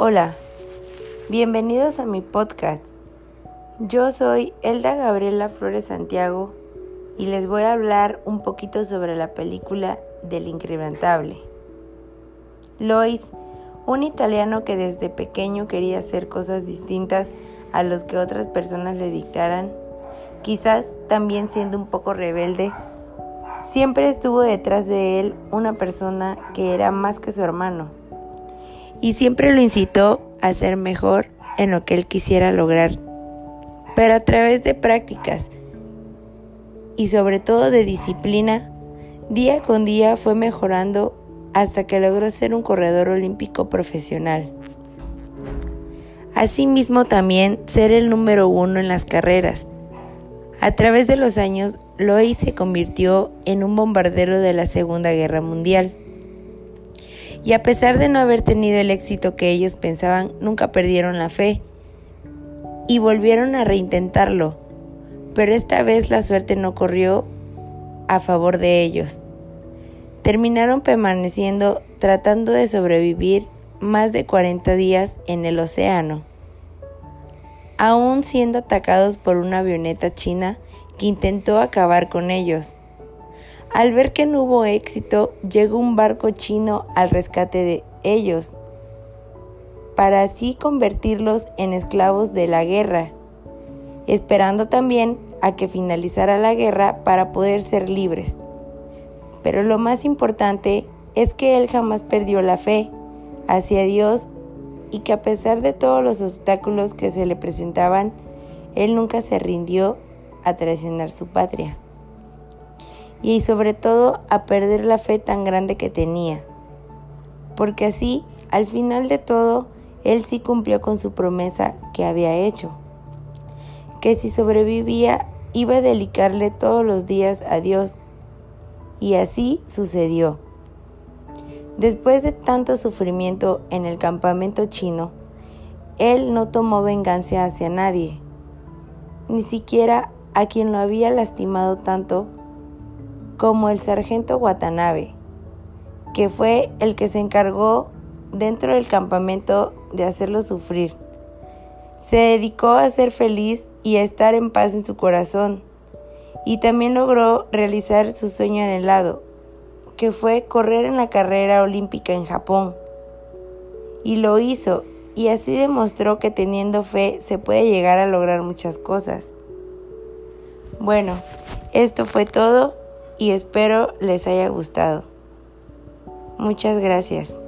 Hola, bienvenidos a mi podcast. Yo soy Elda Gabriela Flores Santiago y les voy a hablar un poquito sobre la película del incrementable. Lois, un italiano que desde pequeño quería hacer cosas distintas a los que otras personas le dictaran, quizás también siendo un poco rebelde, siempre estuvo detrás de él una persona que era más que su hermano y siempre lo incitó a ser mejor en lo que él quisiera lograr, pero a través de prácticas y sobre todo de disciplina, día con día fue mejorando hasta que logró ser un corredor olímpico profesional. Asimismo también ser el número uno en las carreras. A través de los años, Lois se convirtió en un bombardero de la Segunda Guerra Mundial y a pesar de no haber tenido el éxito que ellos pensaban, nunca perdieron la fe y volvieron a reintentarlo, pero esta vez la suerte no corrió a favor de ellos. Terminaron permaneciendo tratando de sobrevivir más de 40 días en el océano, aún siendo atacados por una avioneta china que intentó acabar con ellos. Al ver que no hubo éxito, llegó un barco chino al rescate de ellos, para así convertirlos en esclavos de la guerra, esperando también a que finalizara la guerra para poder ser libres. Pero lo más importante es que él jamás perdió la fe hacia Dios y que a pesar de todos los obstáculos que se le presentaban, él nunca se rindió a traicionar su patria y sobre todo a perder la fe tan grande que tenía. Porque así, al final de todo, él sí cumplió con su promesa que había hecho, que si sobrevivía iba a dedicarle todos los días a Dios. Y así sucedió. Después de tanto sufrimiento en el campamento chino, él no tomó venganza hacia nadie, ni siquiera a quien lo había lastimado tanto como el sargento Watanabe, que fue el que se encargó dentro del campamento de hacerlo sufrir. Se dedicó a ser feliz y a estar en paz en su corazón, y también logró realizar su sueño anhelado, que fue correr en la carrera olímpica en Japón. Y lo hizo, y así demostró que teniendo fe se puede llegar a lograr muchas cosas. Bueno, esto fue todo y espero les haya gustado. Muchas gracias.